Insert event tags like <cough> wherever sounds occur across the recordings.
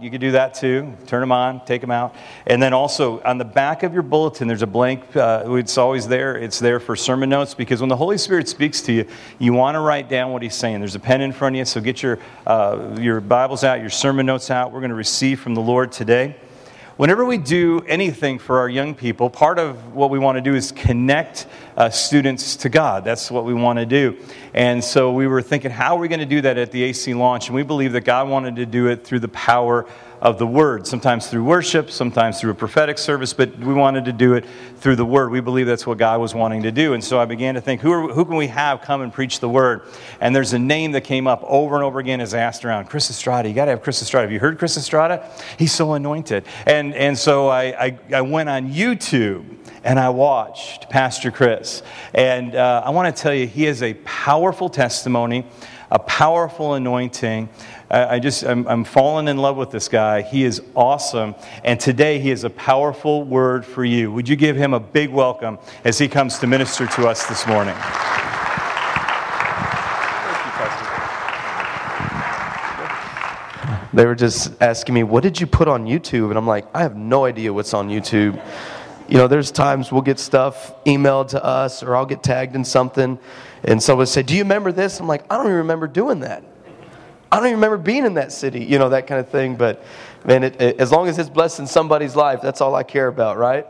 You can do that too. Turn them on, take them out. And then also on the back of your bulletin, there's a blank. Uh, it's always there. It's there for sermon notes because when the Holy Spirit speaks to you, you want to write down what He's saying. There's a pen in front of you, so get your, uh, your Bibles out, your sermon notes out. We're going to receive from the Lord today. Whenever we do anything for our young people, part of what we want to do is connect uh, students to God. That's what we want to do. And so we were thinking, how are we going to do that at the AC launch? And we believe that God wanted to do it through the power of the Word, sometimes through worship, sometimes through a prophetic service, but we wanted to do it through the Word. We believe that's what God was wanting to do. And so I began to think, who, are, who can we have come and preach the Word? And there's a name that came up over and over again as I asked around Chris Estrada. You got to have Chris Estrada. Have you heard Chris Estrada? He's so anointed. And, and so I, I, I went on YouTube and I watched Pastor Chris. And uh, I want to tell you, he has a powerful testimony, a powerful anointing. I, just, I'm, I'm falling in love with this guy. He is awesome. And today he has a powerful word for you. Would you give him a big welcome as he comes to minister to us this morning? They were just asking me, What did you put on YouTube? And I'm like, I have no idea what's on YouTube. You know, there's times we'll get stuff emailed to us or I'll get tagged in something and someone say, Do you remember this? I'm like, I don't even remember doing that. I don't even remember being in that city, you know, that kind of thing. But man, it, it, as long as it's blessing somebody's life, that's all I care about, right?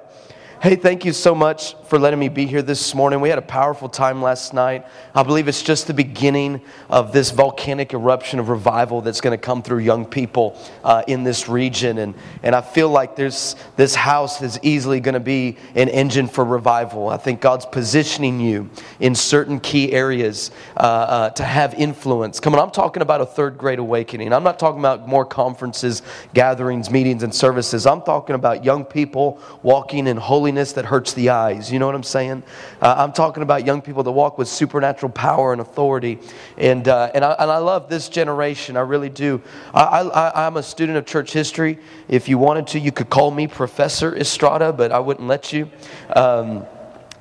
Hey, thank you so much for letting me be here this morning. We had a powerful time last night. I believe it's just the beginning of this volcanic eruption of revival that's going to come through young people uh, in this region. And, and I feel like there's, this house is easily going to be an engine for revival. I think God's positioning you in certain key areas uh, uh, to have influence. Come on, I'm talking about a Third Great Awakening. I'm not talking about more conferences, gatherings, meetings, and services. I'm talking about young people walking in holiness that hurts the eyes. You know what I'm saying? Uh, I'm talking about young people that walk with supernatural power and authority. And, uh, and, I, and I love this generation. I really do. I, I, I'm a student of church history. If you wanted to, you could call me Professor Estrada, but I wouldn't let you. Um,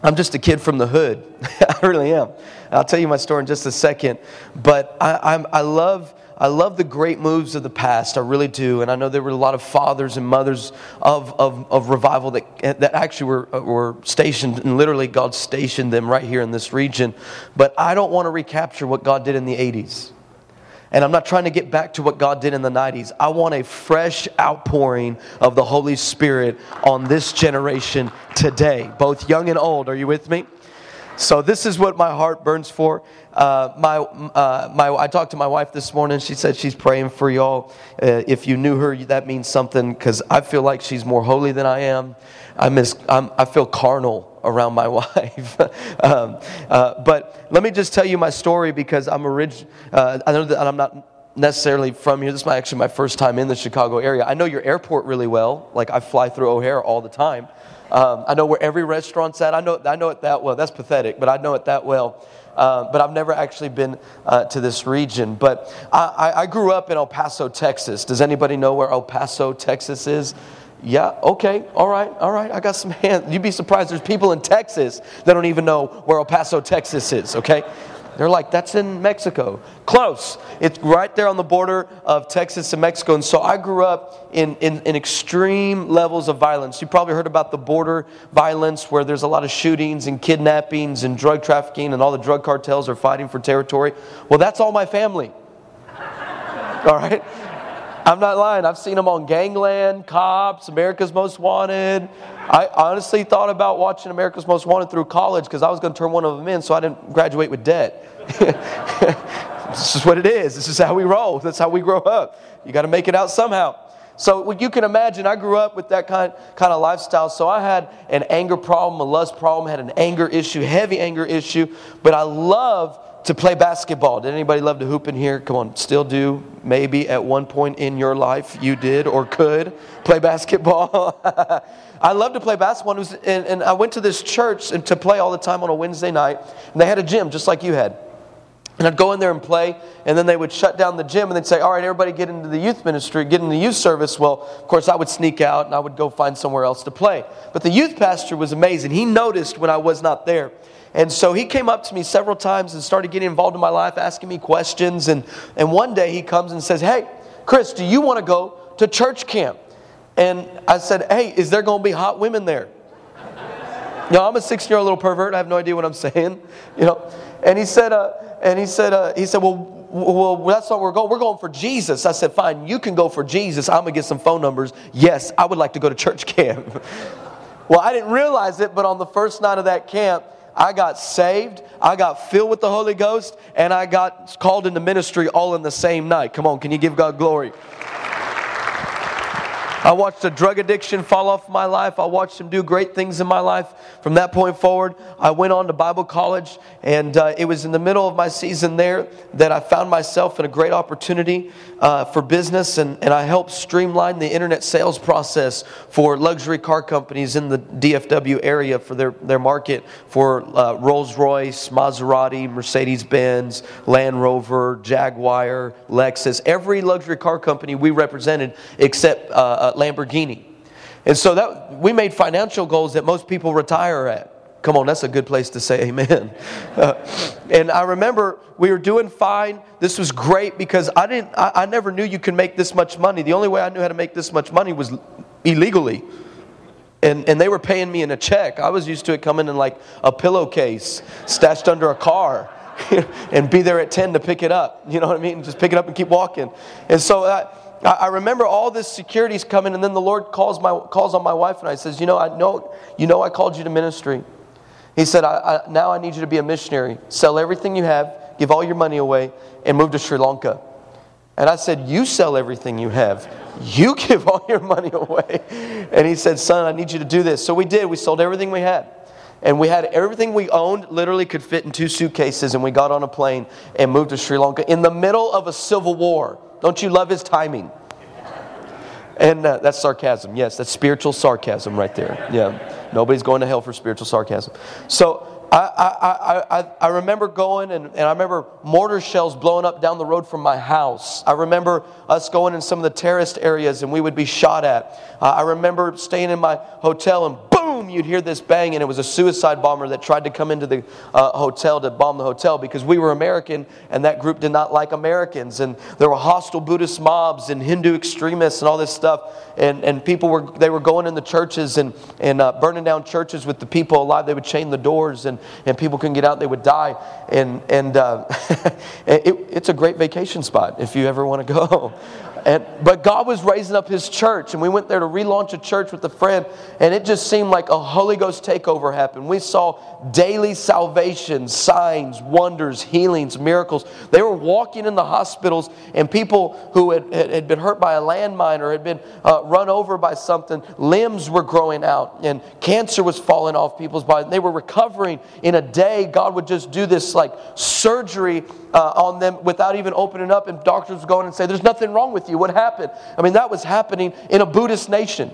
I'm just a kid from the hood. <laughs> I really am. I'll tell you my story in just a second. But I, I'm, I love I love the great moves of the past. I really do. And I know there were a lot of fathers and mothers of, of, of revival that, that actually were, uh, were stationed, and literally God stationed them right here in this region. But I don't want to recapture what God did in the 80s. And I'm not trying to get back to what God did in the 90s. I want a fresh outpouring of the Holy Spirit on this generation today, both young and old. Are you with me? So this is what my heart burns for. Uh, my, uh, my, I talked to my wife this morning. She said she's praying for y'all. Uh, if you knew her, that means something because I feel like she's more holy than I am. I miss. I'm, i feel carnal around my <laughs> wife. um, uh, but let me just tell you my story because I'm orig- uh, I know that I'm not necessarily from here. This is actually my first time in the Chicago area. I know your airport really well. Like I fly through O'Hare all the time. Um, I know where every restaurant's at. I know, I know it that well. That's pathetic, but I know it that well. Uh, but I've never actually been uh, to this region. But I, I, grew up in El Paso, Texas. Does anybody know where El Paso, Texas is? Yeah, okay, all right, all right. I got some <laughs> hands. You'd be surprised. There's people in Texas that don't even know where El Paso, Texas is, okay? They're like, that's in Mexico. Close. It's right there on the border of Texas and Mexico. And so I grew up in, in, in, extreme levels of violence. You probably heard about the border violence where there's a lot of shootings and kidnappings and drug trafficking, and all the drug cartels are fighting for territory. Well, that's all my family. <laughs> all right? I'm not lying. I've seen them on Gangland, Cops, America's Most Wanted. I honestly thought about watching America's Most Wanted through college because I was going to turn one of them in so I didn't graduate with debt. <laughs> this is what it is. This is how we roll. That's how we grow up. You got to make it out somehow. So you can imagine, I grew up with that kind, kind of lifestyle. So I had an anger problem, a lust problem, had an anger issue, heavy anger issue. But I love to play basketball. Did anybody love to hoop in here? Come on, still do. Maybe at one point in your life you did or could play basketball. <laughs> I love to play basketball, and, and, and, I went to this church to play all the time on a Wednesday night, and they had a gym just like you had. And I'd go in there and play, and then they would shut down the gym and they'd say, All right, everybody get into the youth ministry, get into the youth service. Well, of course, I would sneak out and I would go find somewhere else to play. But the youth pastor was amazing. He noticed when I was not there. And so he came up to me several times and started getting involved in my life, asking me questions. And, and one day he comes and says, Hey, Chris, do you want to go to church camp. And I said, Hey, is there going to be hot women there? Know, I'm a 16 year old little pervert. I have no idea what I'm saying. You know, and he said, uh, and he said, uh, he said, well, well, that's not where we're going. We're going for Jesus. I said, fine, you can go for Jesus. I'm going to get some phone numbers. Yes, I would like to go to church <laughs> camp. well, I didn't realize it, but on the first night of that camp, I got saved, I got filled with the Holy Ghost, and I got called into ministry all in the same night. Come on, can you give God glory? I watched a drug addiction fall off my life. I watched him do great things in my life. From that point forward, I went on to Bible college, and uh, it was in the middle of my season there that I found myself in a great opportunity uh, for business, and, and I helped streamline the internet sales process for luxury car companies in the DFW area for their, their market for uh, Rolls Royce, Maserati, Mercedes Benz, Land Rover, Jaguar, Lexus. Every luxury car company we represented except uh, uh Lamborghini. And so that we made financial goals that most people retire at. Come on, that's a good place to say amen. Uh, and I remember we were doing fine. This was great because I didn't I, I never knew you could make this much money. The only way I knew how to make this much money was illegally. And, and they were paying me in a check. I was used to it coming in like a pillowcase stashed under a car <laughs> and be there at 10 to pick it up. You know what I mean? Just pick it up and keep walking. And so I, I remember all this security's coming, and then the Lord calls, my, calls on my wife and I says, you know, I know, you know I called you to ministry. He said, I, I, now I need you to be a missionary. Sell everything you have, give all your money away, and move to Sri Lanka. And I said, You sell everything you have. You <laughs> give all your money away. And he said, Son, I need you to do this. So we did. We sold everything we had. And we had everything we owned literally could fit in two suitcases. And we got on a plane and moved to Sri Lanka in the middle of a civil war. Don't you love his timing? And uh, that's sarcasm. Yes, that's spiritual sarcasm right there. Yeah. Nobody's going to hell for spiritual sarcasm. So I, I, I, I remember going and, and I remember mortar shells blowing up down the road from my house. I remember us going in some of the terrorist areas and we would be shot at. I remember staying in my hotel and boom, you'd hear this bang, and it was a suicide bomber that tried to come into the uh, hotel to bomb the hotel because we were American and that group did not like Americans. And there were hostile Buddhist mobs and Hindu extremists and all this stuff. And, and people were, they were going in the churches and, and uh, burning down churches with the people alive. They would chain the doors and, and people couldn't get out, they would die. And, and uh, <laughs> it, it's a great vacation spot if you ever want to go. <laughs> And, but God was raising up His church, and we went there to relaunch a church with a friend, and it just seemed like a Holy Ghost takeover happened. We saw daily salvation, signs, wonders, healings, miracles. They were walking in the hospitals, and people who had, had been hurt by a landmine or had been uh, run over by something, limbs were growing out, and cancer was falling off people's bodies. They were recovering in a day. God would just do this like surgery uh, on them without even opening up, and doctors would go in and say, There's nothing wrong with you. What happened? I mean, that was happening in a Buddhist nation.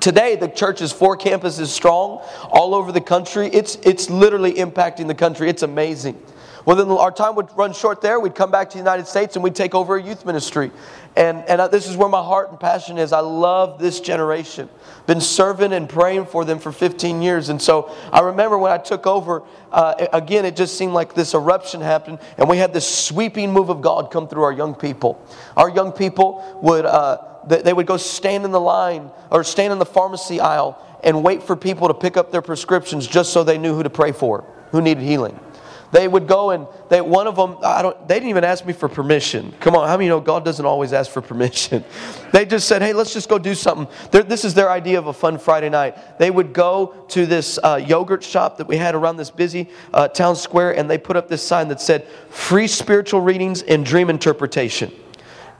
Today, the church is four campuses strong all over the country. It's, it's literally impacting the country. It's amazing. Well, then our time would run short there. We'd come back to the United States and we'd take over a youth ministry. And, and this is where my heart and passion is. I love this generation. Been serving and praying for them for 15 years. And so I remember when I took over, uh, again, it just seemed like this eruption happened. And we had this sweeping move of God come through our young people. Our young people would, uh, they would go stand in the line or stand in the pharmacy aisle and wait for people to pick up their prescriptions just so they knew who to pray for, who needed healing. They would go and they, one of them, I don't, they didn't even ask me for permission. Come on, how many you know God doesn't always ask for permission? <laughs> They just said, hey, let's just go do something. They're, this is their idea of a fun Friday night. They would go to this uh, yogurt shop that we had around this busy uh, town square and they put up this sign that said, free spiritual readings and dream interpretation.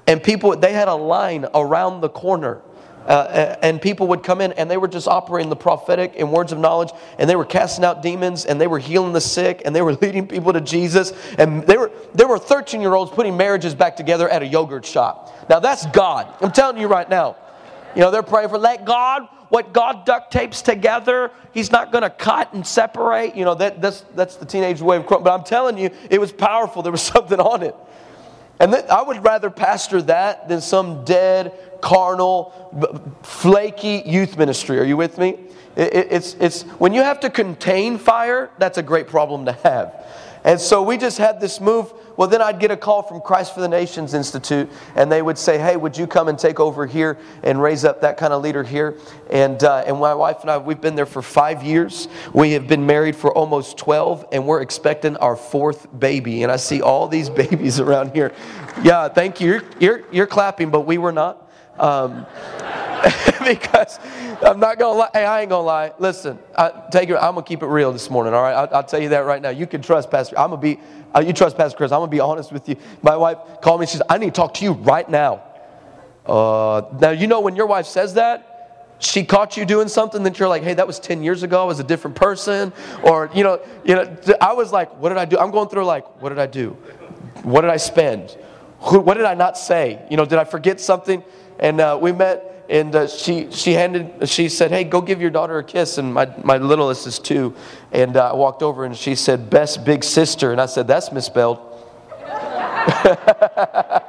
And people, they had a line around the corner uh, and people would come in and they were just operating the prophetic and words of knowledge and they were casting out demons and they were healing the sick and they were <laughs> leading people to jesus. And they were there were 13 year olds putting marriages back together at a yogurt shop. Now that's god. I'm telling you right now. You know they're praying for let god what god duct tapes together he's not going to cut and separate. You know that, that's, that's the teenage way of but i'm telling you it was powerful. There was <laughs> something on it and th- I would rather pastor that than some dead, carnal, flaky youth ministry. Are you with me? It, it's, it's, when you have to contain fire, that's a great problem to have. And so we just had this move. Well, then I'd get a call from Christ for the Nations Institute, and they would say, Hey, would you come and take over here and raise up that kind of leader here? And, uh, and my wife and I, we've been there for five years. We have been married for almost 12, and we're expecting our fourth baby. And I see all these <laughs> babies around here. Yeah, thank you. You're, you're, you're clapping, but we were not. Um, <laughs> because I'm not gonna lie. Hey, I ain't gonna lie. Listen, I, take it. I'm gonna keep it real this morning. All right, I, will tell you that right now. You can trust Pastor. I'm gonna be. Uh, you trust Pastor Chris. I'm gonna be honest with you. My wife called me. She says, "I need to talk to you right now." Uh, now you know when your wife says that, she caught you doing something that you're like, "Hey, that was 10 years ago. I was a different person," or you know, you know. I was like, "What did I do?" I'm going through like, "What did I do? What did I spend? Who, what did I not say? You know, did I forget something?" And uh, we met and uh, she she handed she said hey go give your daughter a kiss. And my, my littlest is two. And uh, i walked over and she said best big sister. And i said that's misspelled. <laughs>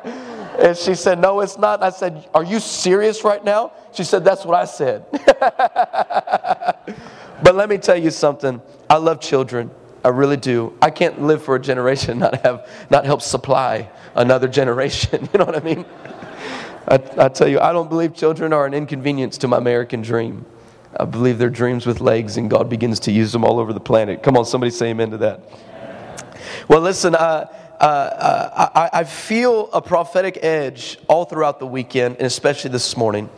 And she said no it's not. I said are you serious right now? She said that's what i said. <laughs> But let me tell you something. I love children. I really do. I can't live for a generation not have not help supply another generation. <laughs> You know what i mean I, I tell you, I don't believe children are an inconvenience to my American dream. I believe they're dreams with legs, and God begins to use them all over the planet. Come on, somebody say amen to that. Well, listen, uh, uh, I, I, feel a prophetic edge all throughout the weekend, and especially this morning.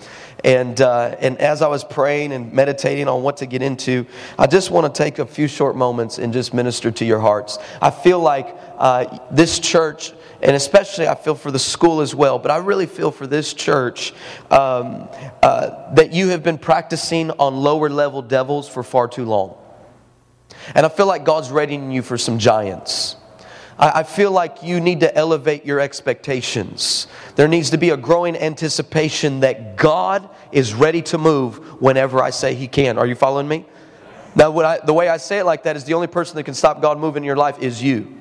And, uh, and as I was praying and meditating on what to get into, I just want to take a few short moments and just minister to your hearts. I feel like uh, this church and especially I feel for the school as well, but I really feel for this church um, uh, that you have been practicing on lower level devils for far too long. And I feel like God's readying you for some giants. I, feel like you need to elevate your expectations. There needs to be a growing anticipation that God is ready to move whenever I say He can. Are you following me? Now, I, the way I say it like that is the only person that can stop God moving in your life is you.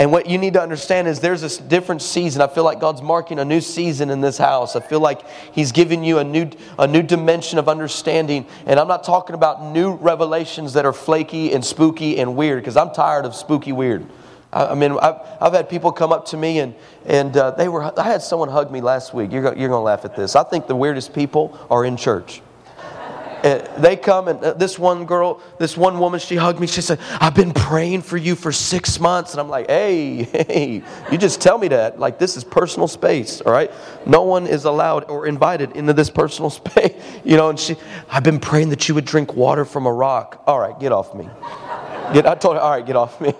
And what you need to understand is there's a different season. I feel like God's marking a new season in this house. I feel like He's giving you a new, a new dimension of understanding. And I'm not talking about new revelations that are flaky and spooky and weird, because I'm tired of spooky weird. I, mean, I've, I've, had people come up to me and, and uh, they were, I had someone hug me last week. You're, you're going to laugh at this. I think the weirdest people are in church. And they come and uh, this one girl, this one woman, she hugged me. She said, I've been praying for you for six months. And I'm like, hey, <laughs> hey, you just tell me that. Like, this is personal space, all right? No one is allowed or invited into this personal <laughs> space. You know, and she, I've been praying that you would drink water from a rock. All right, get off me. Get, I told her, all right, get off me.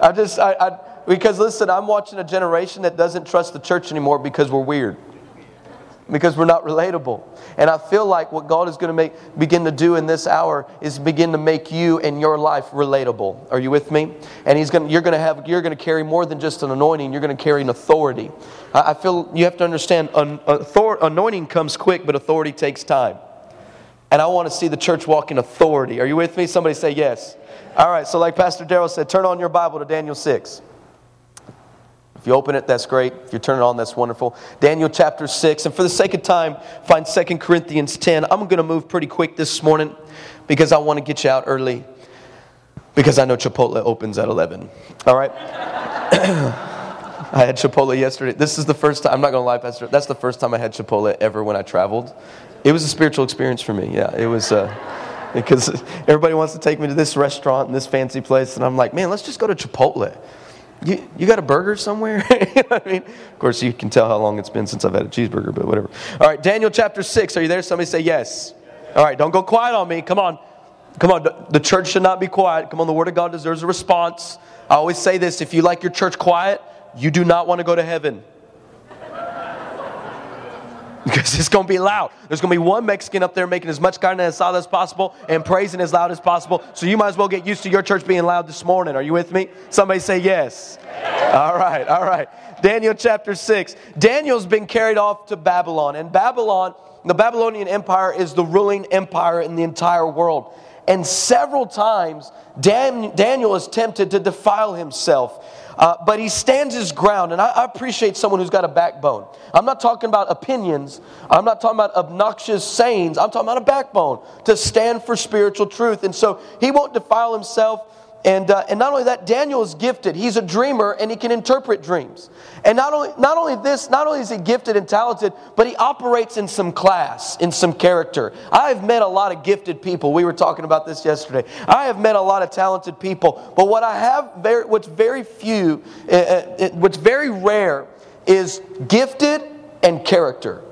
I just, I, I, because listen, I'm watching a generation that doesn't trust the church anymore because we're weird because we're not relatable. And I feel like what God is going to make begin to do in this hour is begin to make you and your life relatable. Are you with me? And he's going to, you're going to have you're going to carry more than just an anointing. You're going to carry an authority. I, feel you have to understand an, anointing comes quick, but authority takes time. And I want to see the church walk in authority. Are you with me? Somebody say yes. All right. So like Pastor Darrell said, turn on your Bible to Daniel six. If you open it, that's great. If you turn it on, that's wonderful. Daniel chapter 6. And for the sake of time, find 2 Corinthians 10. I'm going to move pretty quick this morning because I want to get you out early because I know Chipotle opens at 11. All right? <clears throat> I had Chipotle yesterday. This is the first time, I'm not going to lie, Pastor. That's the first time I had Chipotle ever when I traveled. It was a spiritual experience for me. Yeah, it was. Uh, because everybody wants to take me to this restaurant and this fancy place, and I'm like, man, let's just go to Chipotle you, you got a burger somewhere? <laughs> you know I mean? Of course, you can tell how long it's been since I've had a cheeseburger, but whatever. All right, Daniel chapter 6. Are you there? Somebody say yes. All right, don't go quiet on me. Come on. Come on. The church should not be quiet. Come on, the Word of God deserves a response. I always say this if you like your church quiet, you do not want to go to heaven because it's going to be loud. There's going to be one Mexican up there making as much carne asada as possible and praising as loud as possible. So you might as well get used to your church being loud this morning. Are you with me? Somebody say yes. All right, all right. Daniel chapter 6. Daniel's been carried off to Babylon, and Babylon, the Babylonian Empire, is the ruling empire in the entire world. And several times, Dan, Daniel is tempted to defile himself. Uh, but he stands his ground, and I, I, appreciate someone who's got a backbone. I'm not talking about opinions, I'm not talking about obnoxious sayings, I'm talking about a backbone to stand for spiritual truth. And so he won't defile himself. And, uh, and not only that, Daniel is gifted. He's a dreamer and he can interpret dreams. And not only, not only this, not only is he gifted and talented, but he operates in some class, in some character. I've met a lot of gifted people. We were talking about this yesterday. I have met a lot of talented people. But what I have, very, what's very few, uh, uh, what's very rare is gifted and character.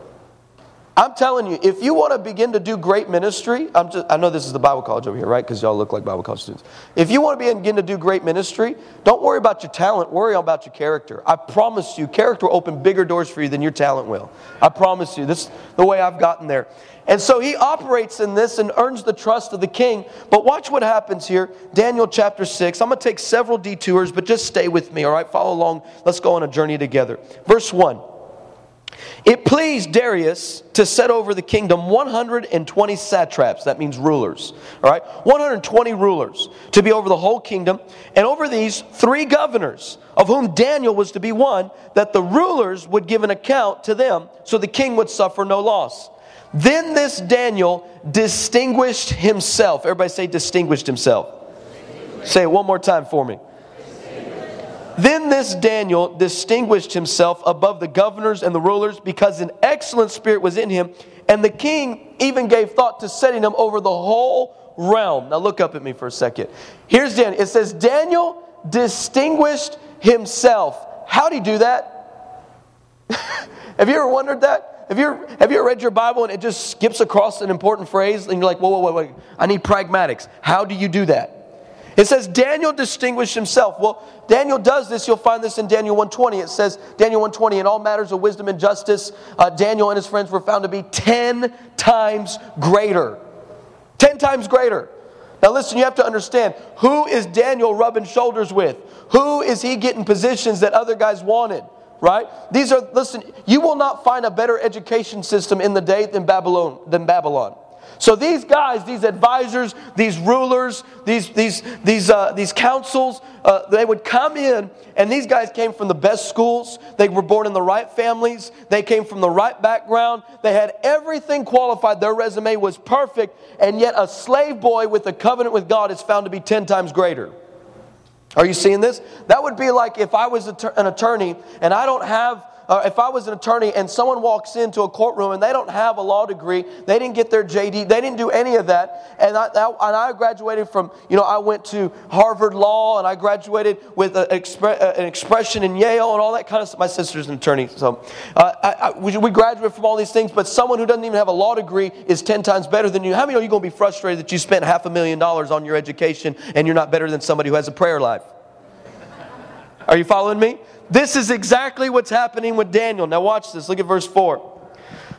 I'm telling you, if you want to begin to do great ministry, I'm just, I know this is the Bible college over here, right? Because y'all look like Bible college students. If you want to begin to do great ministry, don't worry about your talent, worry about your character. I promise you, character will open bigger doors for you than your talent will. I promise you. This is the way I've gotten there. And so he operates in this and earns the trust of the king. But watch what happens here. Daniel chapter 6. I'm going to take several detours, but just stay with me, all right? Follow along. Let's go on a journey together. Verse 1. It pleased Darius to set over the kingdom 120 satraps, that means rulers, all right? 120 rulers to be over the whole kingdom, and over these three governors, of whom Daniel was to be one, that the rulers would give an account to them so the king would suffer no loss. Then this Daniel distinguished himself. Everybody say, distinguished himself. Say it one more time for me. Then this Daniel distinguished himself above the governors and the rulers because an excellent spirit was in him, and the king even gave thought to setting him over the whole realm. Now look up at me for a second. Here's Daniel. It says, Daniel distinguished himself. How'd he do that? <laughs> have you ever wondered that? Have you, have you ever read your Bible and it just skips across an important phrase and you're like, whoa, whoa, whoa, whoa, I need pragmatics. How do you do that? It says Daniel distinguished himself. Well, Daniel does this. You'll find this in Daniel 120. It says, Daniel 120, in all matters of wisdom and justice, uh, Daniel and his friends were found to be 10 times greater. 10 times greater. Now, listen, you have to understand who is Daniel rubbing shoulders with? Who is he getting positions that other guys wanted? Right? These are, listen, you will not find a better education system in the day than Babylon. Than Babylon. So these guys, these advisors, these rulers, these, these, these, uh, these councils, uh, they would come in, and these guys came from the best schools. They were born in the right families. They came from the right background. They had everything qualified. Their resume was perfect, and yet a slave boy with a covenant with God is found to be 10 times greater. Are you seeing this? That would be like if I was an attorney and I don't have uh, if I was an attorney and someone walks into a courtroom and they don't have a law degree, they didn't get their JD, they didn't do any of that, and I, that, and I graduated from, you know, I went to Harvard Law and I graduated with a, uh, an expression in Yale and all that kind of stuff. My sister's an attorney, so uh, I, I, we, we graduate from all these things, but someone who doesn't even have a law degree is 10 times better than you. How many of you are going to be frustrated that you spent half a million dollars on your education and you're not better than somebody who has a prayer life? Are you following me? This is exactly what's happening with Daniel. Now, watch this. Look at verse 4.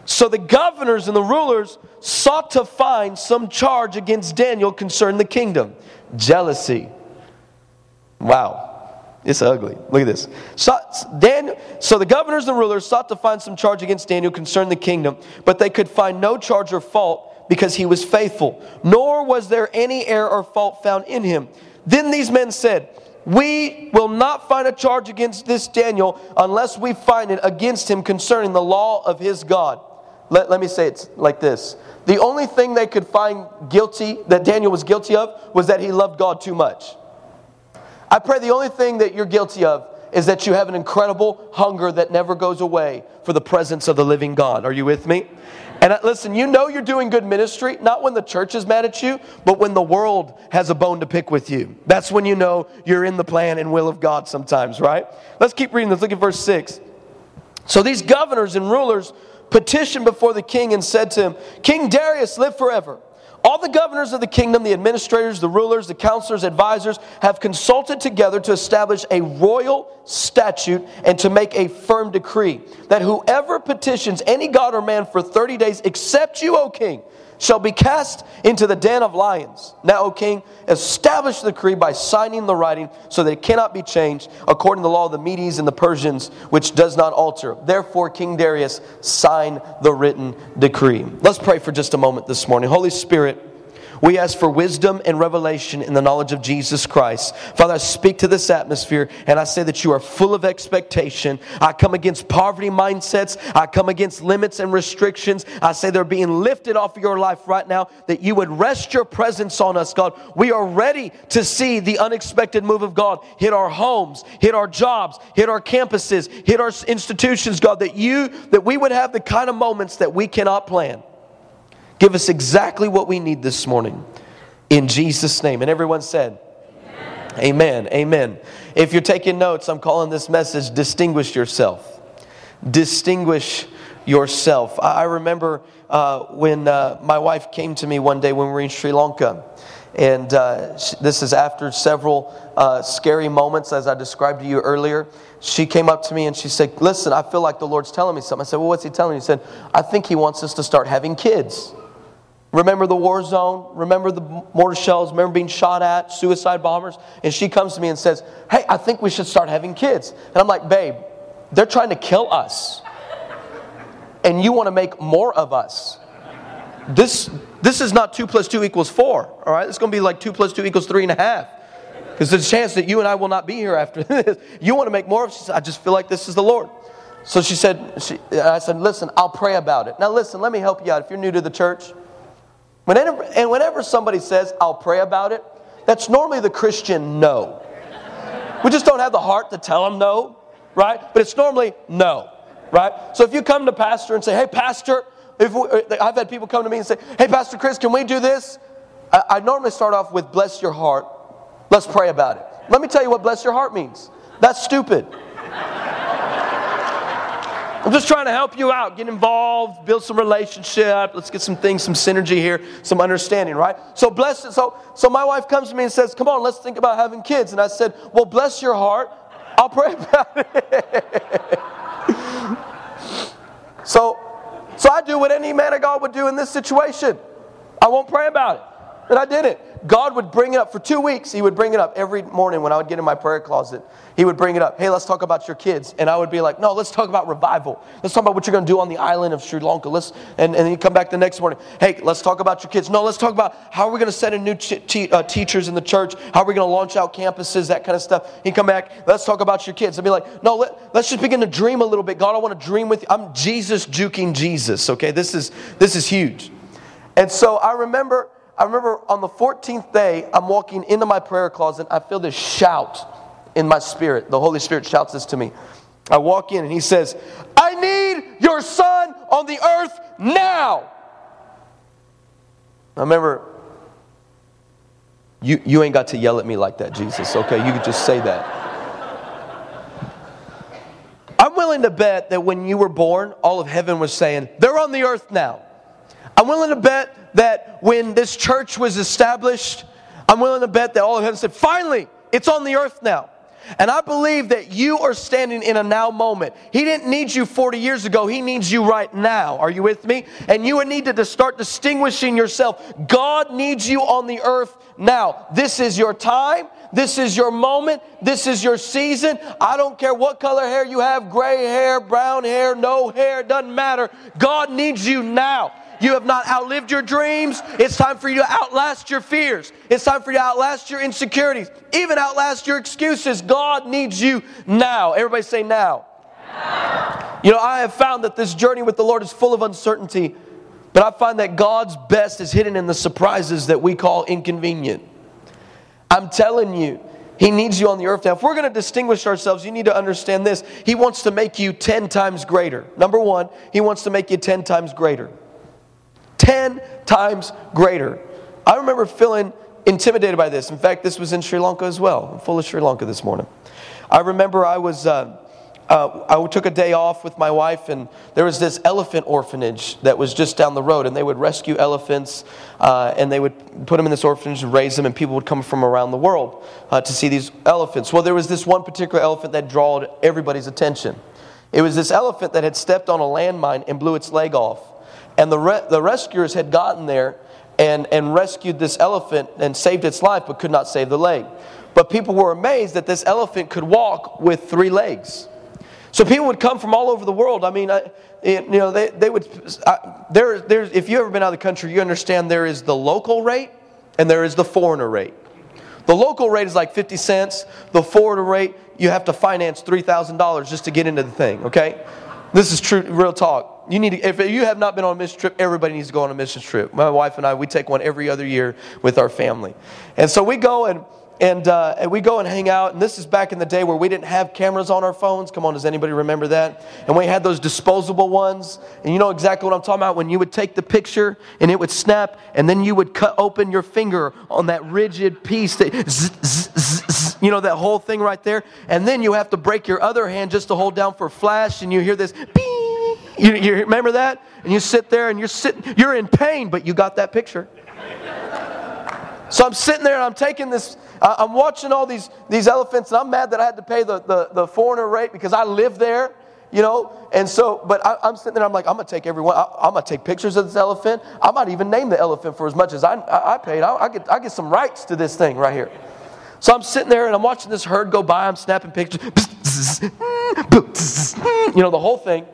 So the governors and the rulers sought to find some charge against Daniel concerning the kingdom. Jealousy. Wow. It's ugly. Look at this. So, Daniel, so the governors and rulers sought to find some charge against Daniel concerning the kingdom, but they could find no charge or fault because he was faithful, nor was there any error or fault found in him. Then these men said, we will not find a charge against this Daniel unless we find it against him concerning the law of his God. Let, let me say it like this The only thing they could find guilty, that Daniel was guilty of, was that he loved God too much. I pray the only thing that you're guilty of is that you have an incredible hunger that never goes away for the presence of the living God. Are you with me? And uh, listen, you know you're doing good ministry, not when the church is mad at you, but when the world has a bone to pick with you. That's when you know you're in the plan and will of God sometimes, right? Let's keep reading. Let's look at verse 6. So these governors and rulers petitioned before the king and said to him, King Darius, live forever. All the governors of the kingdom, the administrators, the rulers, the counselors, advisors have consulted together to establish a royal statute and to make a firm decree that whoever petitions any god or man for 30 days, except you, O king, shall be cast into the den of lions. Now, O king, establish the decree by signing the writing so that it cannot be changed according to the law of the Medes and the Persians, which does not alter. Therefore, King Darius signed the written decree. Let's pray for just a moment this morning. Holy Spirit, We ask for wisdom and revelation in the knowledge of Jesus Christ. Father, I speak to this atmosphere and I say that you are full of expectation. I come against poverty mindsets. I come against limits and restrictions. I say they're being lifted off of your life right now, that you would rest your presence on us, God. We are ready to see the unexpected move of God hit our homes, hit our jobs, hit our campuses, hit our institutions, God, that you, that we would have the kind of moments that we cannot plan. Give us exactly what we need this morning. In Jesus' name. And everyone said, Amen. Amen. Amen. If you're taking notes, I'm calling this message Distinguish Yourself. Distinguish yourself. I remember uh, when uh, my wife came to me one day when we were in Sri Lanka. And uh, this is after several uh, scary moments, as I described to you earlier. She came up to me and she said, Listen, I feel like the Lord's telling me something. I said, Well, what's He telling you? He said, I think He wants us to start having kids. Remember the war zone? Remember the mortar shells? Remember being shot at, suicide bombers? And she comes to me and says, Hey, I think we should start having kids. And I'm like, Babe, they're trying to kill us. And you want to make more of us. This, this is not 2 plus 2 equals 4, all right? It's going to be like 2 plus 2 equals 3 and a half. Because there's a chance that you and I will not be here after <laughs> this. You want to make more of said, I just feel like this is the Lord. So she said, she, I said, listen, I'll pray about it. Now listen, let me help you out. If you're new to the church, Whenever, and whenever somebody says, I'll pray about it, that's normally the Christian no. We just don't have the heart to tell them no, right? But it's normally no, right? So if you come to pastor and say, hey, pastor, if we, uh, I've had people come to me and say, hey, Pastor Chris, can we do this? I, I normally start off with, bless your heart. Let's pray about it. Let me tell you what bless your heart means. That's stupid. I'm just trying to help you out, get involved, build some relationship. Let's get some things, some synergy here, some understanding, right? So bless it. So, so my wife comes to me and says, "Come on, let's think about having kids." And I said, "Well, bless your heart. I'll pray about it." <laughs> so, so I do what any man of God would do in this situation. I won't pray about it, and I did it. God would bring it up for two weeks. He would bring it up every morning when I would get in my prayer closet. He would bring it up. Hey, let's talk about your kids. And I would be like, no, let's talk about revival. Let's talk about what you're going to do on the island of Sri Lanka. Let's, and, and he'd come back the next morning. Hey, let's talk about your kids. No, let's talk about how are we going to set in new uh, teachers in the church? How are we going to launch out campuses? That kind of stuff. He'd come back. Let's talk about your kids. I'd be like, no, let, let's just begin to dream a little bit. God, I want to dream with you. I'm Jesus juking Jesus. Okay, this is this is huge. And so I remember I remember on the 14th day, I'm walking into my prayer closet. I feel this shout in my spirit. The Holy Spirit shouts this to me. I walk in and he says, I need your son on the earth now. I remember, you, you ain't got to yell at me like that, Jesus, okay? You could just say that. I'm willing to bet that when you were born, all of heaven was saying, They're on the earth now. I'm willing to bet that when this church was established, I'm willing to bet that all of heaven said, finally, it's on the earth now. And I believe that you are standing in a now moment. He didn't need you 40 years ago, He needs you right now. Are you with me? And you would need to start distinguishing yourself. God needs you on the earth now. This is your time. This is your moment. This is your season. I don't care what color hair you have gray hair, brown hair, no hair, doesn't matter. God needs you now. You have not outlived your dreams. It's time for you to outlast your fears. It's time for you to outlast your insecurities, even outlast your excuses. God needs you now. Everybody say now. now. You know, I have found that this journey with the Lord is full of uncertainty, but I find that God's best is hidden in the surprises that we call inconvenient. I'm telling you, he needs you on the earth now. If we're going to distinguish ourselves, you need to understand this. He wants to make you 10 times greater. Number one, He wants to make you 10 times greater. 10 times greater. I remember feeling intimidated by this. In fact, this was in Sri Lanka as well. I'm full of Sri Lanka this morning. I remember I was. Uh, uh, I took a day off with my wife, and there was this elephant orphanage that was just down the road, and they would rescue elephants, uh, and they would put them in this orphanage and raise them, and people would come from around the world uh, to see these elephants. Well, there was this one particular elephant that drawed everybody's attention. It was this elephant that had stepped on a landmine and blew its leg off. And the, re- the rescuers had gotten there and, and rescued this elephant and saved its life, but could not save the leg. But people were amazed that this elephant could walk with three legs. So people would come from all over the world. I mean, I, you know, they, they would. I, there, there's, if you've ever been out of the country, you understand there is the local rate and there is the foreigner rate. The local rate is like 50 cents. The foreigner rate, you have to finance $3,000 just to get into the thing, okay? This is true, real talk. You need to, if you have not been on a mission trip, everybody needs to go on a mission trip. My wife and I, we take one every other year with our family. And so we go and and, uh, and we go and hang out. And this is back in the day where we didn't have cameras on our phones. Come on, does anybody remember that? And we had those disposable ones. And you know exactly what I'm talking about when you would take the picture and it would snap, and then you would cut open your finger on that rigid piece that, zzz, zzz, zzz, you know, that whole thing right there. And then you have to break your other hand just to hold down for flash, and you hear this, Bing! You, you remember that? And you sit there and you're sitting, you're in pain, but you got that picture. So I'm sitting there and I'm taking this, I'm watching all these, these elephants, and I'm mad that I had to pay the, the, the foreigner rate because I live there, you know? And so, but I, am sitting there, I'm like, I'm gonna take everyone, I, am gonna take pictures of this elephant. I might even name the elephant for as much as I, I, I paid. I, I, get, I get some rights to this thing right here. So I'm sitting there and I'm watching this herd go by, I'm snapping pictures, you know, the whole thing.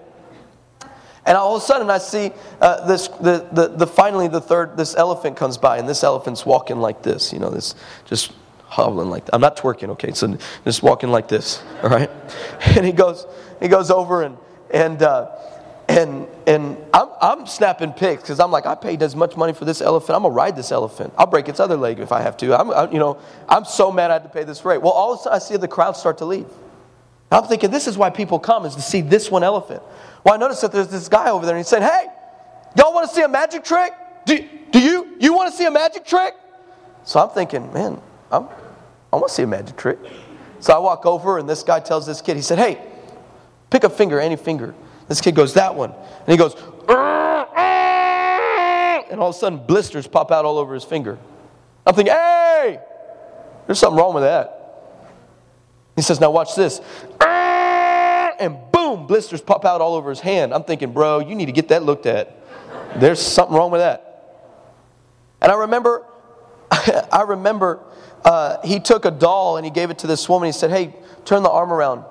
And all of a sudden, I see uh, this, the, the, the, finally, the third, this elephant comes by, and this elephant's walking like this, you know, this just hobbling like that. I'm not twerking, okay, so just walking like this, <laughs> all right? And he goes, he goes over and, and, uh, and, and I'm, I'm snapping pics because I'm like, I paid as much money for this elephant. I'm going to ride this elephant. I'll break its other leg if I have to. I'm, I, you know, I'm so mad I had to pay this rate. Well, all of a sudden, I see the crowd start to leave. I'm thinking, this is why people come, is to see this one elephant. Well, I noticed that there's this guy over there, and he said, Hey, y'all want to see a magic trick? Do, do you? You want to see a magic trick? So I'm thinking, man, I'm, I want to see a magic trick. So I walk over, and this guy tells this kid, he said, Hey, pick a finger, any finger. This kid goes, That one. And he goes, and all of a sudden, blisters pop out all over his finger. I'm thinking, Hey, there's something wrong with that. He says, Now watch this. And blisters pop out all over his hand. I'm thinking, bro, you need to get that looked at. There's something wrong with that. And I remember, <laughs> I remember uh, he took a doll and he gave it to this woman. He said, hey, turn the arm around,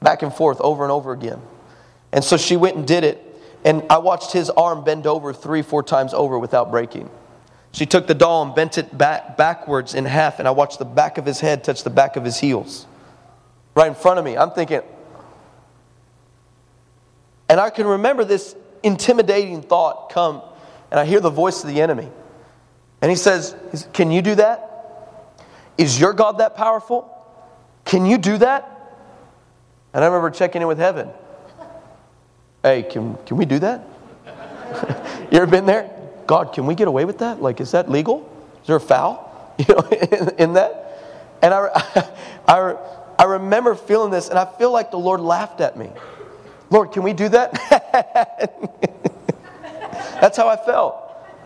back and forth, over and over again. And so she went and did it. And I watched his arm bend over three, four times over without breaking. She took the doll and bent it back, backwards in half, and I watched the back of his head touch the back of his heels. Right in front of me. I'm thinking, and I can remember this intimidating thought come, and I hear the voice of the enemy. And he says, Can you do that? Is your God that powerful? Can you do that? And I remember checking in with heaven. Hey, can, can we do that? <laughs> you ever been there? God, can we get away with that? Like, is that legal? Is there a foul? <laughs> You know, in, in that? And I, <laughs> I, I remember feeling this, and I feel like the Lord laughed at me. Lord, can we do that? <laughs> That's how I felt.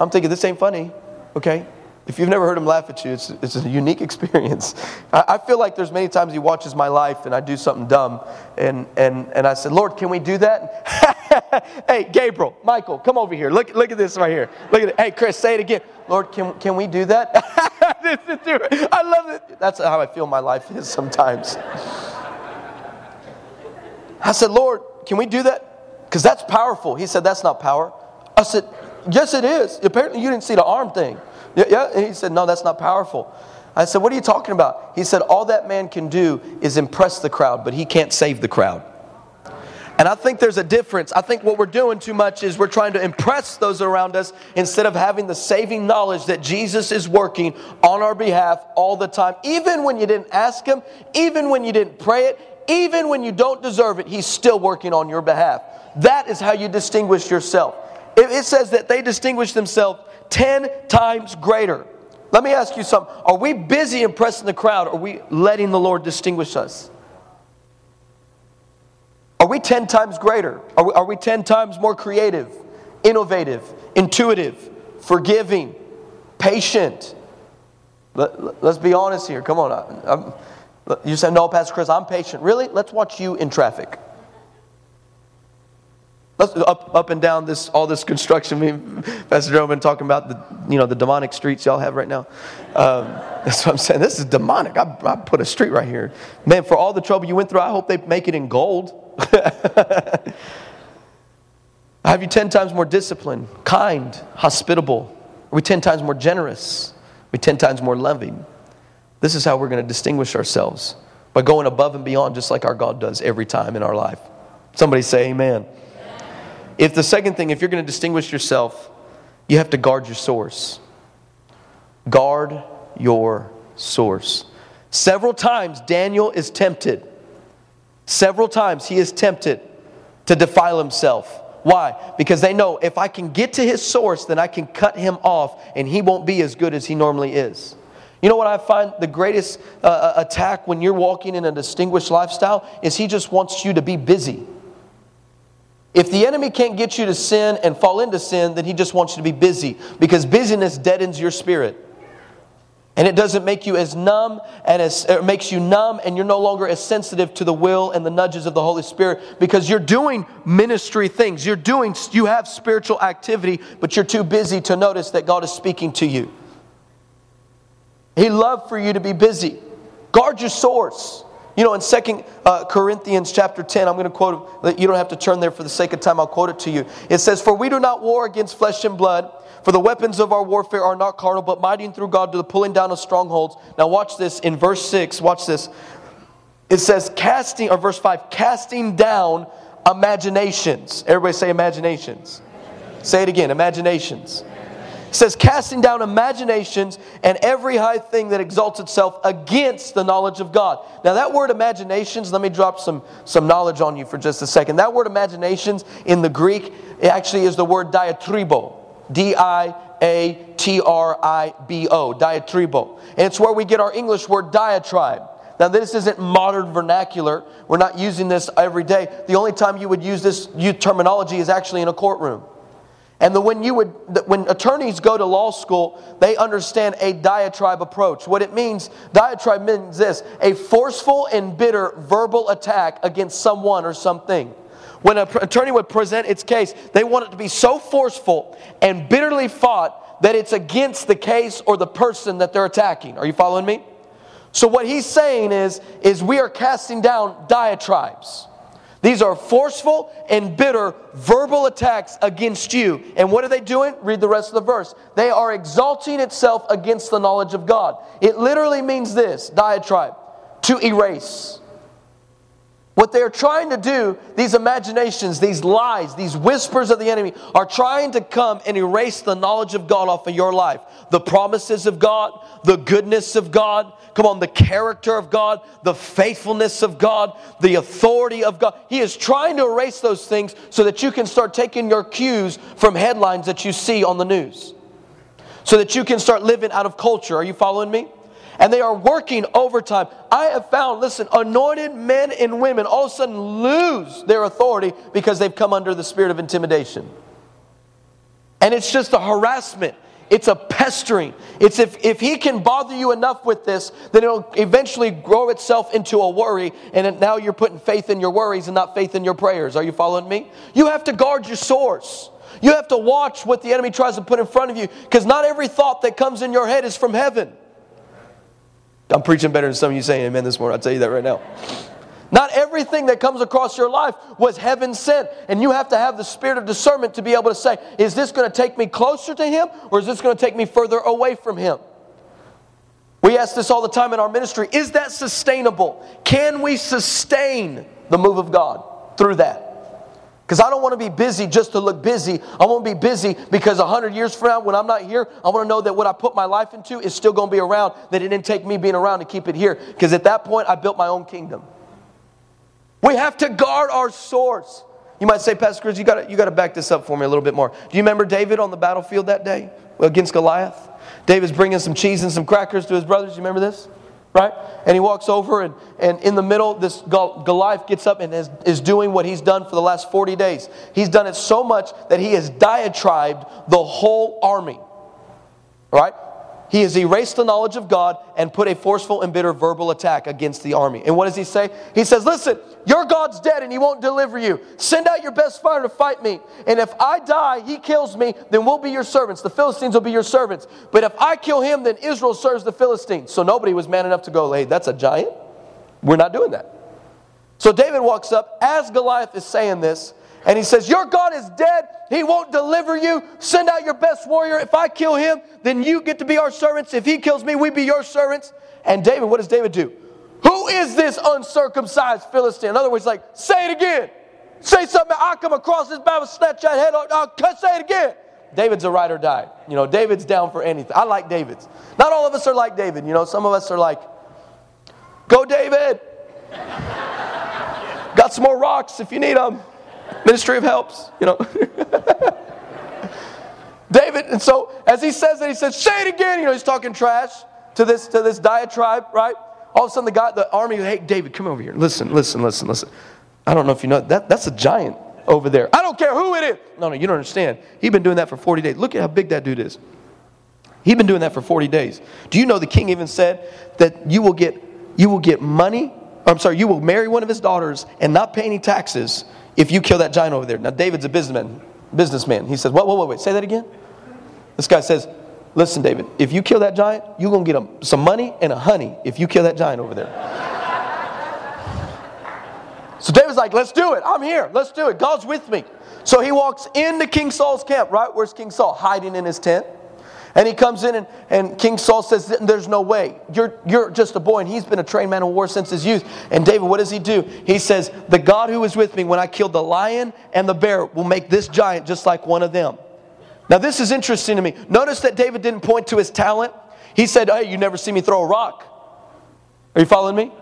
I'm thinking, this ain't funny, okay? If you've never heard him laugh at you, it's, it's a unique experience. <laughs> I, I, feel like there's many times he watches my life and I do something dumb, and, and, and I said, Lord, can we do that? <laughs> hey, Gabriel, Michael, come over here. Look, look at this right here. Look at it. Hey, Chris, say it again. Lord, can, can we do that? I love it. That's how I feel my life is sometimes. I said, Lord, can we do that? Because that's powerful. He said, That's not power. I said, Yes, it is. Apparently, you didn't see the arm thing. Yeah, yeah. And he said, No, that's not powerful. I said, What are you talking about? He said, All that man can do is impress the crowd, but he can't save the crowd. And I think there's a difference. I think what we're doing too much is we're trying to impress those around us instead of having the saving knowledge that Jesus is working on our behalf all the time. Even when you didn't ask Him, even when you didn't pray it, even when you don't deserve it, He's still working on your behalf. That is how you distinguish yourself. It says that they distinguish themselves 10 times greater. Let me ask you something. Are we busy impressing the crowd? Or are we letting the Lord distinguish us? Are we 10 times greater? Are we, are we 10 times more creative, innovative, intuitive, forgiving, patient? Let, us be honest here. Come on. I'm, you said, no, Pastor Chris, I'm patient. Really? Let's watch you in traffic. Let's up, up and down this all this construction. Me Pastor Joe been talking about the you know the demonic streets y'all have right now. Um, that's what I'm saying. This is demonic. I, I put a street right here, man. For all the trouble you went through, I hope they make it in gold. I <laughs> have you ten times more disciplined, kind, hospitable. Are we ten times more generous? be 10 times more loving. This is how we're going to distinguish ourselves by going above and beyond, just like our God does every time in our life. Somebody say, Amen. If the second thing, if you're going to distinguish yourself, you have to guard your source. Guard your source. Several times Daniel is tempted. Several times he is tempted to defile himself. Why? Because they know if I can get to his source, then I can cut him off and he won't be as good as he normally is. You know what I find the greatest uh, uh attack when you're walking in a distinguished lifestyle is he just wants you to be busy. If the enemy can't get you to sin and fall into sin, then he just wants you to be busy because busyness deadens your spirit. And it doesn't make you as numb and as it makes you numb and you're no longer as sensitive to the will and the nudges of the Holy Spirit because you're doing ministry things. You're doing you have spiritual activity, but you're too busy to notice that God is speaking to you. He loved for you to be busy. Guard your source. You know, in Second uh, Corinthians chapter 10, I'm going to quote. You don't have to turn there for the sake of time. I'll quote it to you. It says, For we do not war against flesh and blood, for the weapons of our warfare are not carnal, but mighty through God to the pulling down of strongholds. Now, watch this in verse 6. Watch this. It says, casting, or verse 5, casting down imaginations. Everybody say imaginations. Say it again, imaginations. It says, casting down imaginations and every high thing that exalts itself against the knowledge of God. Now, that word imaginations, let me drop some, some knowledge on you for just a second. That word imaginations in the Greek actually is the word diatribo. D I A T R I B O, diatribo. And it's where we get our English word diatribe. Now, this isn't modern vernacular. We're not using this every day. The only time you would use this terminology is actually in a courtroom. And the, when, you would, when attorneys go to law school, they understand a diatribe approach. What it means, diatribe means this a forceful and bitter verbal attack against someone or something. When an attorney would present its case, they want it to be so forceful and bitterly fought that it's against the case or the person that they're attacking. Are you following me? So what he's saying is, is we are casting down diatribes. These are forceful and bitter verbal attacks against you. And what are they doing? Read the rest of the verse. They are exalting itself against the knowledge of God. It literally means this diatribe to erase. What they're trying to do, these imaginations, these lies, these whispers of the enemy, are trying to come and erase the knowledge of God off of your life. The promises of God, the goodness of God, come on, the character of God, the faithfulness of God, the authority of God. He is trying to erase those things so that you can start taking your cues from headlines that you see on the news. So that you can start living out of culture. Are you following me? and they are working overtime. I have found, listen, anointed men and women all of a sudden lose their authority because they've come under the spirit of intimidation. And it's just a harassment. It's a pestering. It's if, if he can bother you enough with this, then it'll eventually grow itself into a worry, and now you're putting faith in your worries and not faith in your prayers. Are you following me? You have to guard your source. You have to watch what the enemy tries to put in front of you because not every thought that comes in your head is from heaven. I'm preaching better than some of you saying amen this morning. I'll tell you that right now. Not everything that comes across your life was heaven sent. And you have to have the spirit of discernment to be able to say, is this going to take me closer to Him or is this going to take me further away from Him? We ask this all the time in our ministry. Is that sustainable? Can we sustain the move of God through that? Because I don't want to be busy just to look busy. I want to be busy because 100 years from now, when I'm not here, I want to know that what I put my life into is still going to be around, that it didn't take me being around to keep it here. Because at that point, I built my own kingdom. We have to guard our source. You might say, Pastor Chris, you got you to back this up for me a little bit more. Do you remember David on the battlefield that day against Goliath? David's bringing some cheese and some crackers to his brothers. You remember this? right? And he walks over, and, and in the middle, this Goliath gets up and is, is doing what he's done for the last 40 days. He's done it so much that he has diatribed the whole army, right? He has erased the knowledge of God and put a forceful and bitter verbal attack against the army. And what does he say? He says, Listen, your God's dead and he won't deliver you. Send out your best fighter to fight me. And if I die, he kills me, then we'll be your servants. The Philistines will be your servants. But if I kill him, then Israel serves the Philistines. So nobody was man enough to go, Hey, that's a giant. We're not doing that. So David walks up as Goliath is saying this, and he says, Your God is dead. He won't deliver you. Send out your best warrior. If I kill him, then you get to be our servants. If he kills me, we be your servants. And David, what does David do? Who is this uncircumcised Philistine? In other words, like, say it again. Say something. I'll come across this battle, snatch that head off. I'll say it again. David's a ride or die. You know, David's down for anything. I like David's. Not all of us are like David. You know, some of us are like, go David. Got some more rocks if you need them. Ministry of helps, you know. <laughs> David, and so as he says that, he says, say it again. You know, he's talking trash to this to this diatribe, right? All of a sudden the guy, the army, hey, David, come over here. Listen, listen, listen, listen. I don't know if you know that that's a giant over there. I don't care who it is. No, no, you don't understand. He's been doing that for 40 days. Look at how big that dude is. He's been doing that for 40 days. Do you know the king even said that you will get you will get money? I'm sorry, you will marry one of his daughters and not pay any taxes if you kill that giant over there. Now David's a businessman. Businessman. He says, "What? Wait, wait, wait. Say that again." This guy says, "Listen, David. If you kill that giant, you're gonna get him some money and a honey. If you kill that giant over there." <laughs> So David's like, let's do it. I'm here. Let's do it. God's with me. So he walks into King Saul's camp, right? Where's King Saul? Hiding in his tent. And he comes in, and, and King Saul says, There's no way. You're, you're just a boy, and he's been a trained man of war since his youth. And David, what does he do? He says, The God who was with me when I killed the lion and the bear will make this giant just like one of them. Now, this is interesting to me. Notice that David didn't point to his talent. He said, Hey, you never see me throw a rock. Are you following me?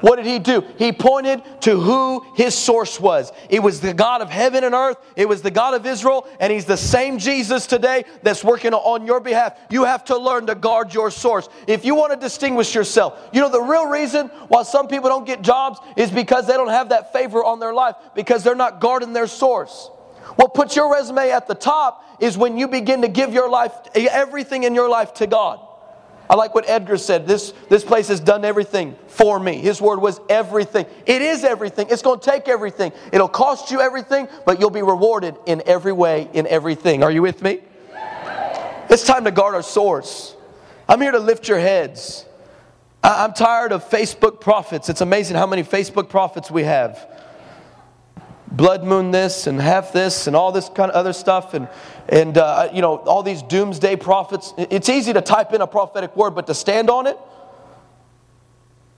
What did he do? He pointed to who his source was. It was the God of heaven and earth, it was the God of Israel, and he's the same Jesus today that's working on your behalf. You have to learn to guard your source. If you want to distinguish yourself, you know, the real reason why some people don't get jobs is because they don't have that favor on their life, because they're not guarding their source. What puts your resume at the top is when you begin to give your life, everything in your life to God. I like what Edgar said. This, this place has done everything for me. His word was everything. It is everything. It's going to take everything. It'll cost you everything, but you'll be rewarded in every way, in everything. Are you with me? It's time to guard our source. I'm here to lift your heads. I'm tired of Facebook prophets. It's amazing how many Facebook prophets we have blood moon this and half this and all this kind of other stuff and and uh, you know all these doomsday prophets. It's easy to type in a prophetic word but to stand on it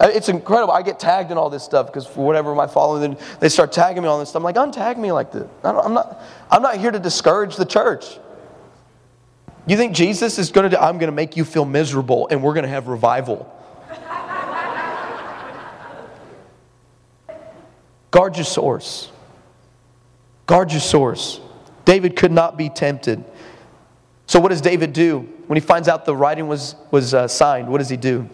it's incredible. I get tagged in all this stuff because for whatever my following they start tagging me on this stuff. I'm like untag me like this. I'm not i'm not here to discourage the church. You think jesus is going to i'm going to make you feel miserable and we're going to have revival. <laughs> Guard your source Guard your source. David could not be tempted. So, what does David do when he finds out the writing was, was uh, signed? What does he do?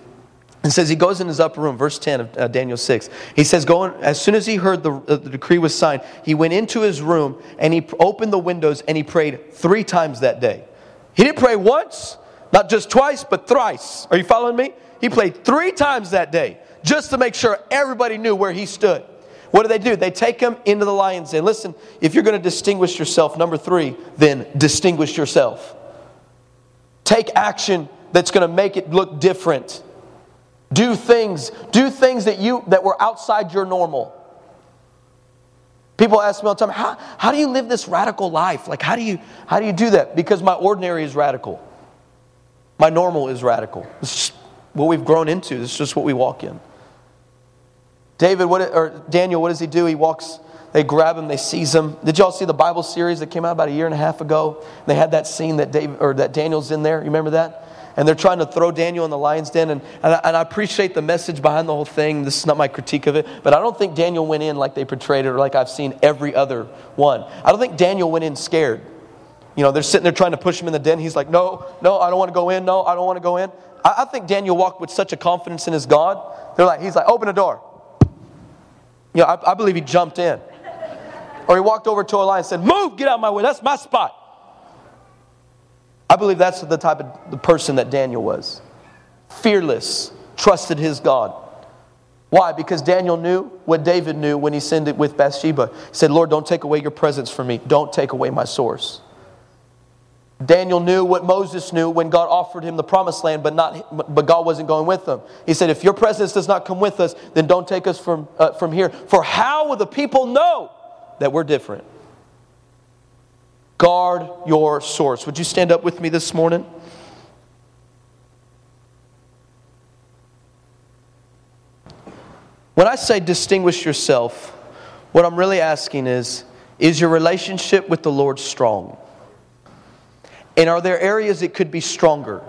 It says he goes in his upper room, verse 10 of uh, Daniel 6. He says, going, as soon as he heard the, uh, the decree was signed, he went into his room and he opened the windows and he prayed three times that day. He didn't pray once, not just twice, but thrice. Are you following me? He prayed three times that day just to make sure everybody knew where he stood. What do they do? They take him into the lion's den. Listen, if you're going to distinguish yourself, number three, then distinguish yourself. Take action that's going to make it look different. Do things, do things that you that were outside your normal. People ask me all the time, how, how do you live this radical life? Like, how do you how do you do that? Because my ordinary is radical. My normal is radical. It's what we've grown into. It's just what we walk in. David, what, or Daniel, what does he do? He walks, they grab him, they seize him. Did y'all see the Bible series that came out about a year and a half ago? They had that scene that David, or that Daniel's in there. You remember that? And they're trying to throw Daniel in the lion's den. And, and I, and I appreciate the message behind the whole thing. This is not my critique of it. But I don't think Daniel went in like they portrayed it or like I've seen every other one. I don't think Daniel went in scared. You know, they're sitting there trying to push him in the den. He's like, no, no, I don't want to go in. No, I don't want to go in. I, I think Daniel walked with such a confidence in his God. They're like, he's like, open the door. You know, I, I believe he jumped in. Or he walked over to a lion and said, Move, get out of my way. That's my spot. I believe that's the type of the person that Daniel was. Fearless, trusted his God. Why? Because Daniel knew what David knew when he sinned it with Bathsheba. He said, Lord, don't take away your presence from me. Don't take away my source. Daniel knew what Moses knew when God offered him the promised land, but, not, but God wasn't going with them. He said, If your presence does not come with us, then don't take us from, uh, from here. For how will the people know that we're different? Guard your source. Would you stand up with me this morning? When I say distinguish yourself, what I'm really asking is is your relationship with the Lord strong? And are there areas it could be stronger?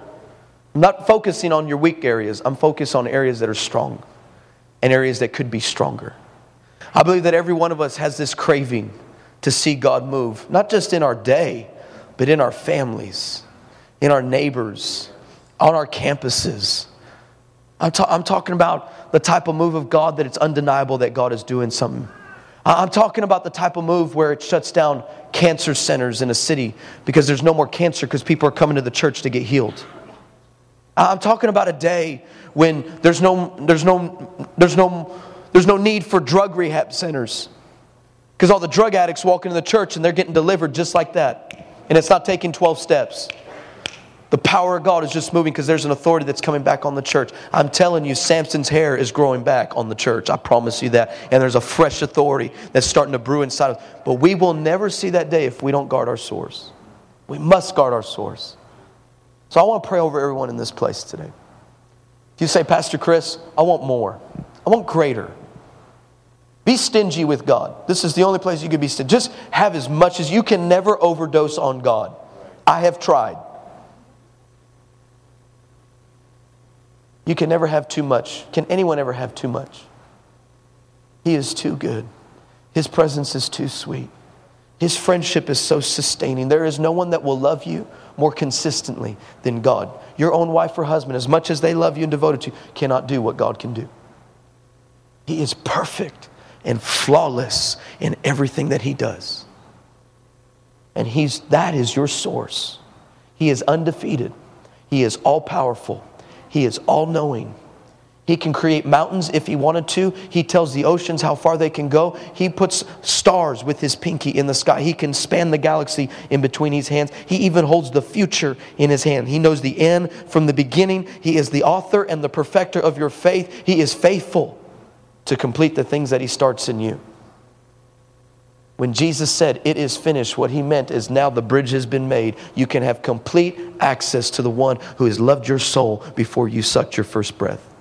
I'm not focusing on your weak areas, I'm focused on areas that are strong and areas that could be stronger. I believe that every one of us has this craving to see God move, not just in our day, but in our families, in our neighbors, on our campuses. I'm, ta- I'm talking about the type of move of God that it's undeniable that God is doing something. I'm talking about the type of move where it shuts down cancer centers in a city because there's no more cancer because people are coming to the church to get healed. I'm talking about a day when there's no, there's no, there's no, there's no need for drug rehab centers because all the drug addicts walk into the church and they're getting delivered just like that. And it's not taking 12 steps. The power of God is just moving because there's an authority that's coming back on the church. I'm telling you, Samson's hair is growing back on the church. I promise you that. And there's a fresh authority that's starting to brew inside of us. But we will never see that day if we don't guard our source. We must guard our source. So I want to pray over everyone in this place today. If you say, Pastor Chris, I want more, I want greater. Be stingy with God. This is the only place you can be stingy. Just have as much as you can never overdose on God. I have tried. You can never have too much. Can anyone ever have too much? He is too good. His presence is too sweet. His friendship is so sustaining. There is no one that will love you more consistently than God. Your own wife or husband, as much as they love you and devoted to you, cannot do what God can do. He is perfect and flawless in everything that he does. And he's that is your source. He is undefeated. He is all powerful. He is all knowing. He can create mountains if he wanted to. He tells the oceans how far they can go. He puts stars with his pinky in the sky. He can span the galaxy in between his hands. He even holds the future in his hand. He knows the end from the beginning. He is the author and the perfecter of your faith. He is faithful to complete the things that he starts in you. When Jesus said, It is finished, what he meant is now the bridge has been made. You can have complete access to the one who has loved your soul before you sucked your first breath.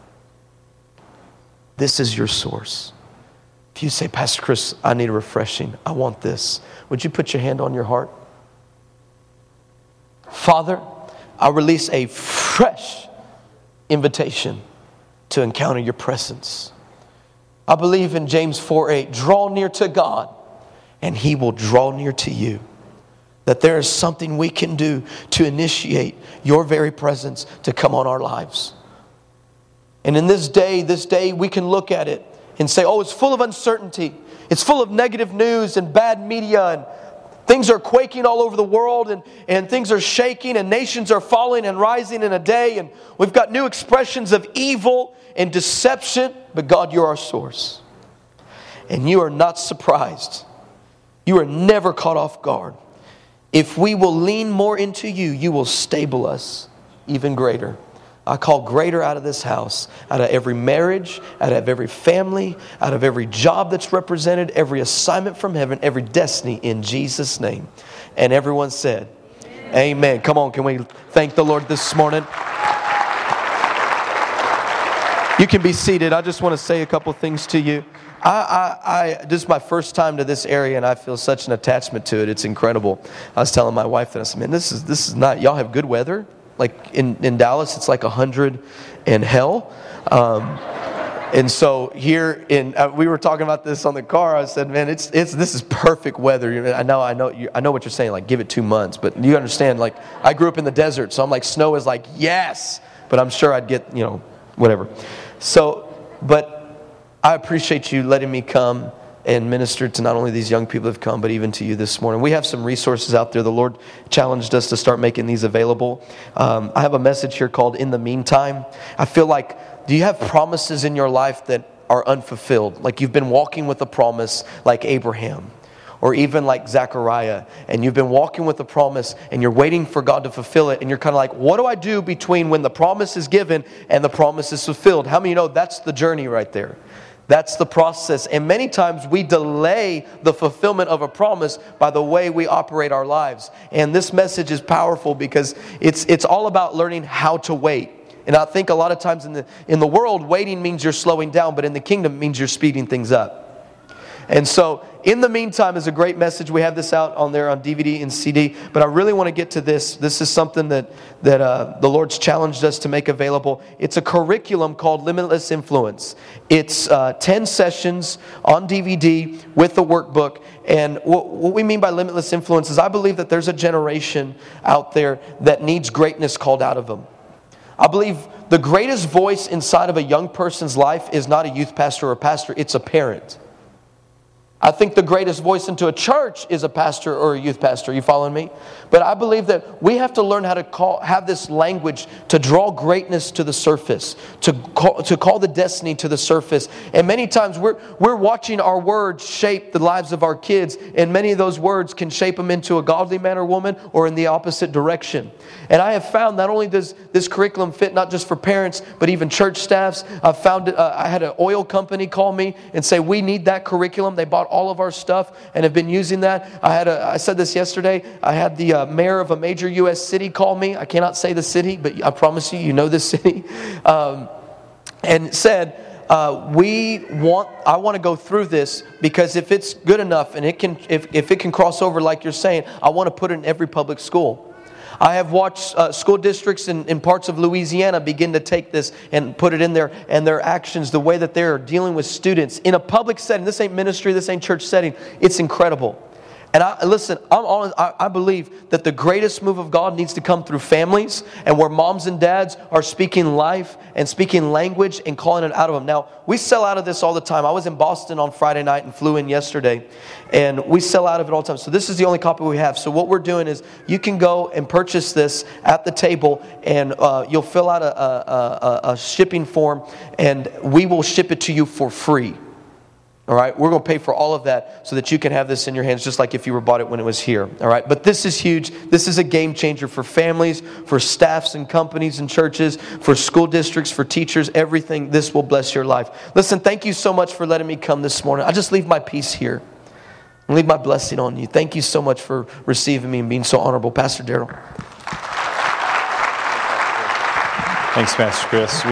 This is your source. If you say, Pastor Chris, I need a refreshing, I want this, would you put your hand on your heart? Father, I release a fresh invitation to encounter your presence. I believe in James 4 8, draw near to God and He will draw near to you. That there is something we can do to initiate your very presence to come on our lives. And in this day, this day, we can look at it and say, oh, it's full of uncertainty. It's full of negative news and bad media, and things are quaking all over the world, and, and things are shaking, and nations are falling and rising in a day, and we've got new expressions of evil and deception. But God, you're our source. And you are not surprised you are never caught off guard. If we will lean more into you, you will stable us even greater. I call greater out of this house, out of every marriage, out of every family, out of every job that's represented, every assignment from heaven, every destiny in Jesus' name. And everyone said, Amen. Amen. Come on, can we thank the Lord this morning? You can be seated. I just want to say a couple things to you. I, I, I, this is my first time to this area, and I feel such an attachment to it. It's incredible. I was telling my wife that I said, "Man, this is this is not. Y'all have good weather. Like in, in Dallas, it's like hundred in hell." Um, and so here in uh, we were talking about this on the car. I said, "Man, it's it's this is perfect weather." I know I know you, I know what you're saying. Like, give it two months, but you understand. Like, I grew up in the desert, so I'm like, snow is like yes, but I'm sure I'd get you know whatever. So, but I appreciate you letting me come and minister to not only these young people who've come, but even to you this morning. We have some resources out there. The Lord challenged us to start making these available. Um, I have a message here called In the Meantime. I feel like, do you have promises in your life that are unfulfilled? Like you've been walking with a promise like Abraham or even like Zechariah, and you've been walking with a promise and you're waiting for God to fulfill it, and you're kind of like, what do I do between when the promise is given and the promise is fulfilled? How many know that's the journey right there? That's the process. And many times we delay the fulfillment of a promise by the way we operate our lives. And this message is powerful because it's, it's all about learning how to wait. And I think a lot of times in the, in the world, waiting means you're slowing down, but in the kingdom means you're speeding things up. And so, in the meantime, is a great message. We have this out on there on DVD and CD. But I really want to get to this. This is something that, that uh, the Lord's challenged us to make available. It's a curriculum called Limitless Influence. It's uh, 10 sessions on DVD with the workbook. And what, what we mean by limitless influence is I believe that there's a generation out there that needs greatness called out of them. I believe the greatest voice inside of a young person's life is not a youth pastor or a pastor, it's a parent. I think the greatest voice into a church is a pastor or a youth pastor. You following me? But I believe that we have to learn how to call, have this language to draw greatness to the surface, to call, to call the destiny to the surface. And many times we're, we're watching our words shape the lives of our kids, and many of those words can shape them into a godly man or woman or in the opposite direction. And I have found not only does this curriculum fit not just for parents, but even church staffs. I've found uh, I had an oil company call me and say, We need that curriculum. They bought all of our stuff and have been using that. I, had a, I said this yesterday. I had the uh, mayor of a major U.S. city call me. I cannot say the city, but I promise you, you know this <laughs> city. Um, and said, uh, we want i want to go through this because if it's good enough and it can if, if it can cross over like you're saying i want to put it in every public school I have watched uh, school districts in, in parts of Louisiana begin to take this and put it in there, and their actions, the way that they're dealing with students in a public setting. This ain't ministry, this ain't church setting. It's incredible. And I, listen, I'm I, I believe that the greatest move of God needs to come through families and where moms and dads are speaking life and speaking language and calling it out of them. Now, we sell out of this all the time. I was in Boston on Friday night and flew in yesterday, and we sell out of it all the time. So, this is the only copy we have. So, what we're doing is you can go and purchase this at the table, and uh, you'll fill out a, a, a, a shipping form, and we will ship it to you for free. All right, we're going to pay for all of that so that you can have this in your hands just like if you were bought it when it was here. All right, but this is huge. This is a game changer for families, for staffs and companies and churches, for school districts, for teachers, everything. This will bless your life. Listen, thank you so much for letting me come this morning. I just leave my peace here and leave my blessing on you. Thank you so much for receiving me and being so honorable. Pastor Daryl. Thanks, Pastor Chris.